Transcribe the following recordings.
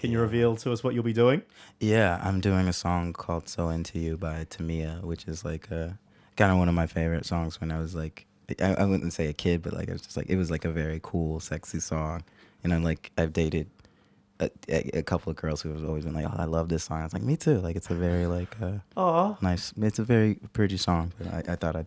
Can you reveal to us what you'll be doing? Yeah, I'm doing a song called "So Into You" by Tamia, which is like a kind of one of my favorite songs when I was like, I, I wouldn't say a kid, but like it was just like it was like a very cool, sexy song. And I'm like, I've dated a, a, a couple of girls who have always been like, "Oh, I love this song." I was like, "Me too." Like it's a very like uh, Oh, nice. It's a very pretty song, but I, I thought I'd,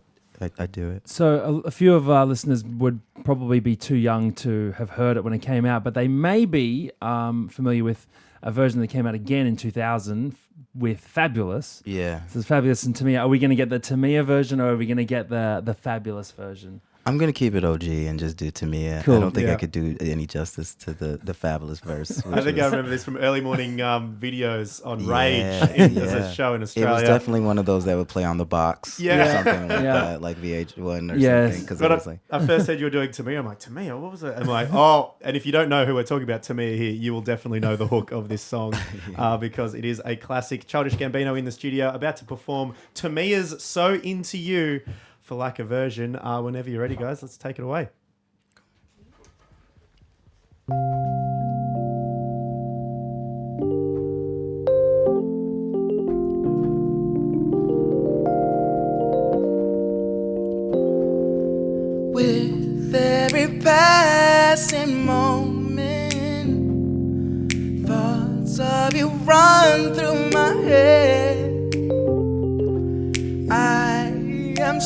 I'd do it. So a, a few of our listeners would probably be too young to have heard it when it came out, but they may be um, familiar with a version that came out again in 2000 with Fabolous. Yeah, So it's Fabolous and Tamia. Are we going to get the Tamia version or are we going to get the the Fabolous version? I'm gonna keep it OG and just do Tamia. Cool, I don't think yeah. I could do any justice to the the Fabolous verse. I which think I remember this from early morning um, videos on Yeah, Rage in, as yeah. a show in It was definitely one of those that would play on the box Yeah. or something like Yeah. that, like VH1 or Yes. something. Because But I, was like, I first said you were doing Tamia. I'm like, Tamia, what was it? I'm like, oh, and if you don't know who we're talking about, Tamia here, you will definitely know the hook of this song uh, because it is a classic. Childish Gambino in the studio about to perform Tamia's So Into You for Like A Version. Uh, whenever you're ready, guys, let's take it away.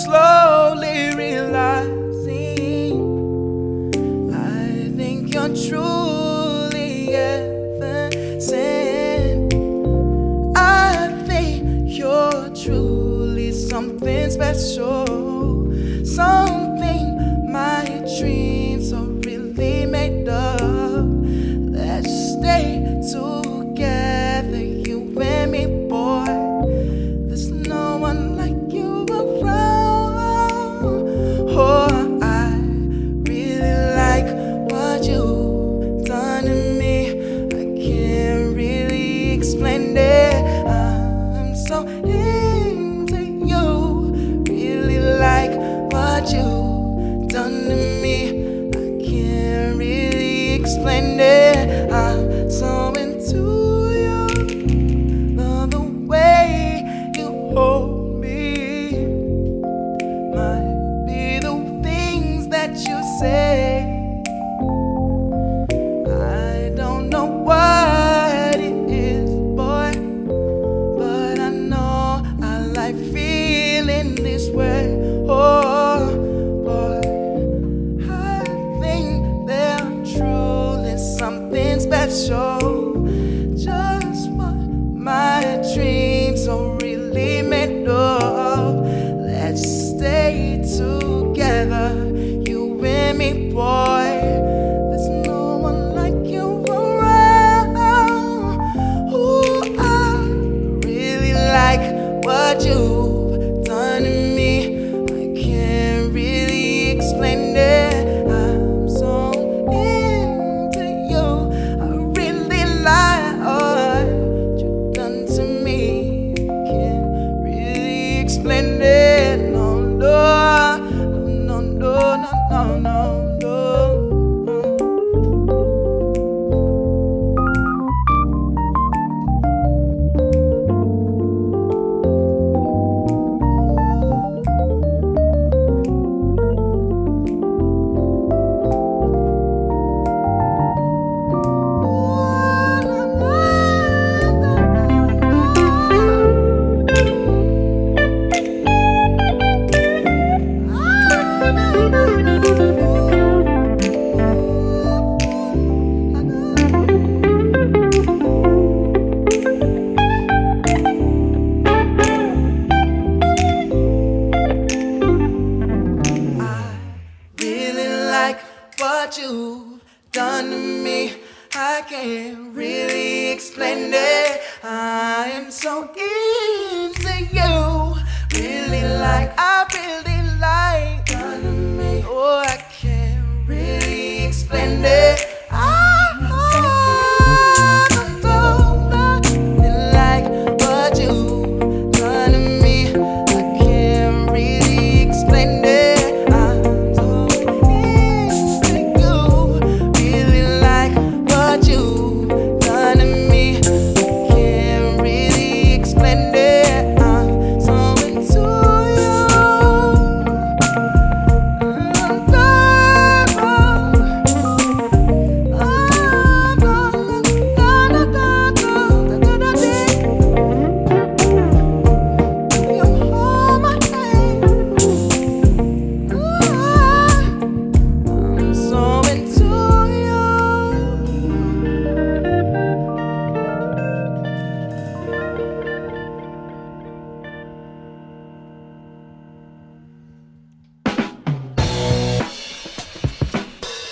Slowly realizing I think you're truly heaven sent. I think you're truly something special. Something explain. I'm so into you. Love the way you hold me. Might be the things that you say. Something special. Just what my dreams are really made of. Let's stay together, you and me, boy. What you've done to me. I can't really explain it. I am so into you. Really like, really like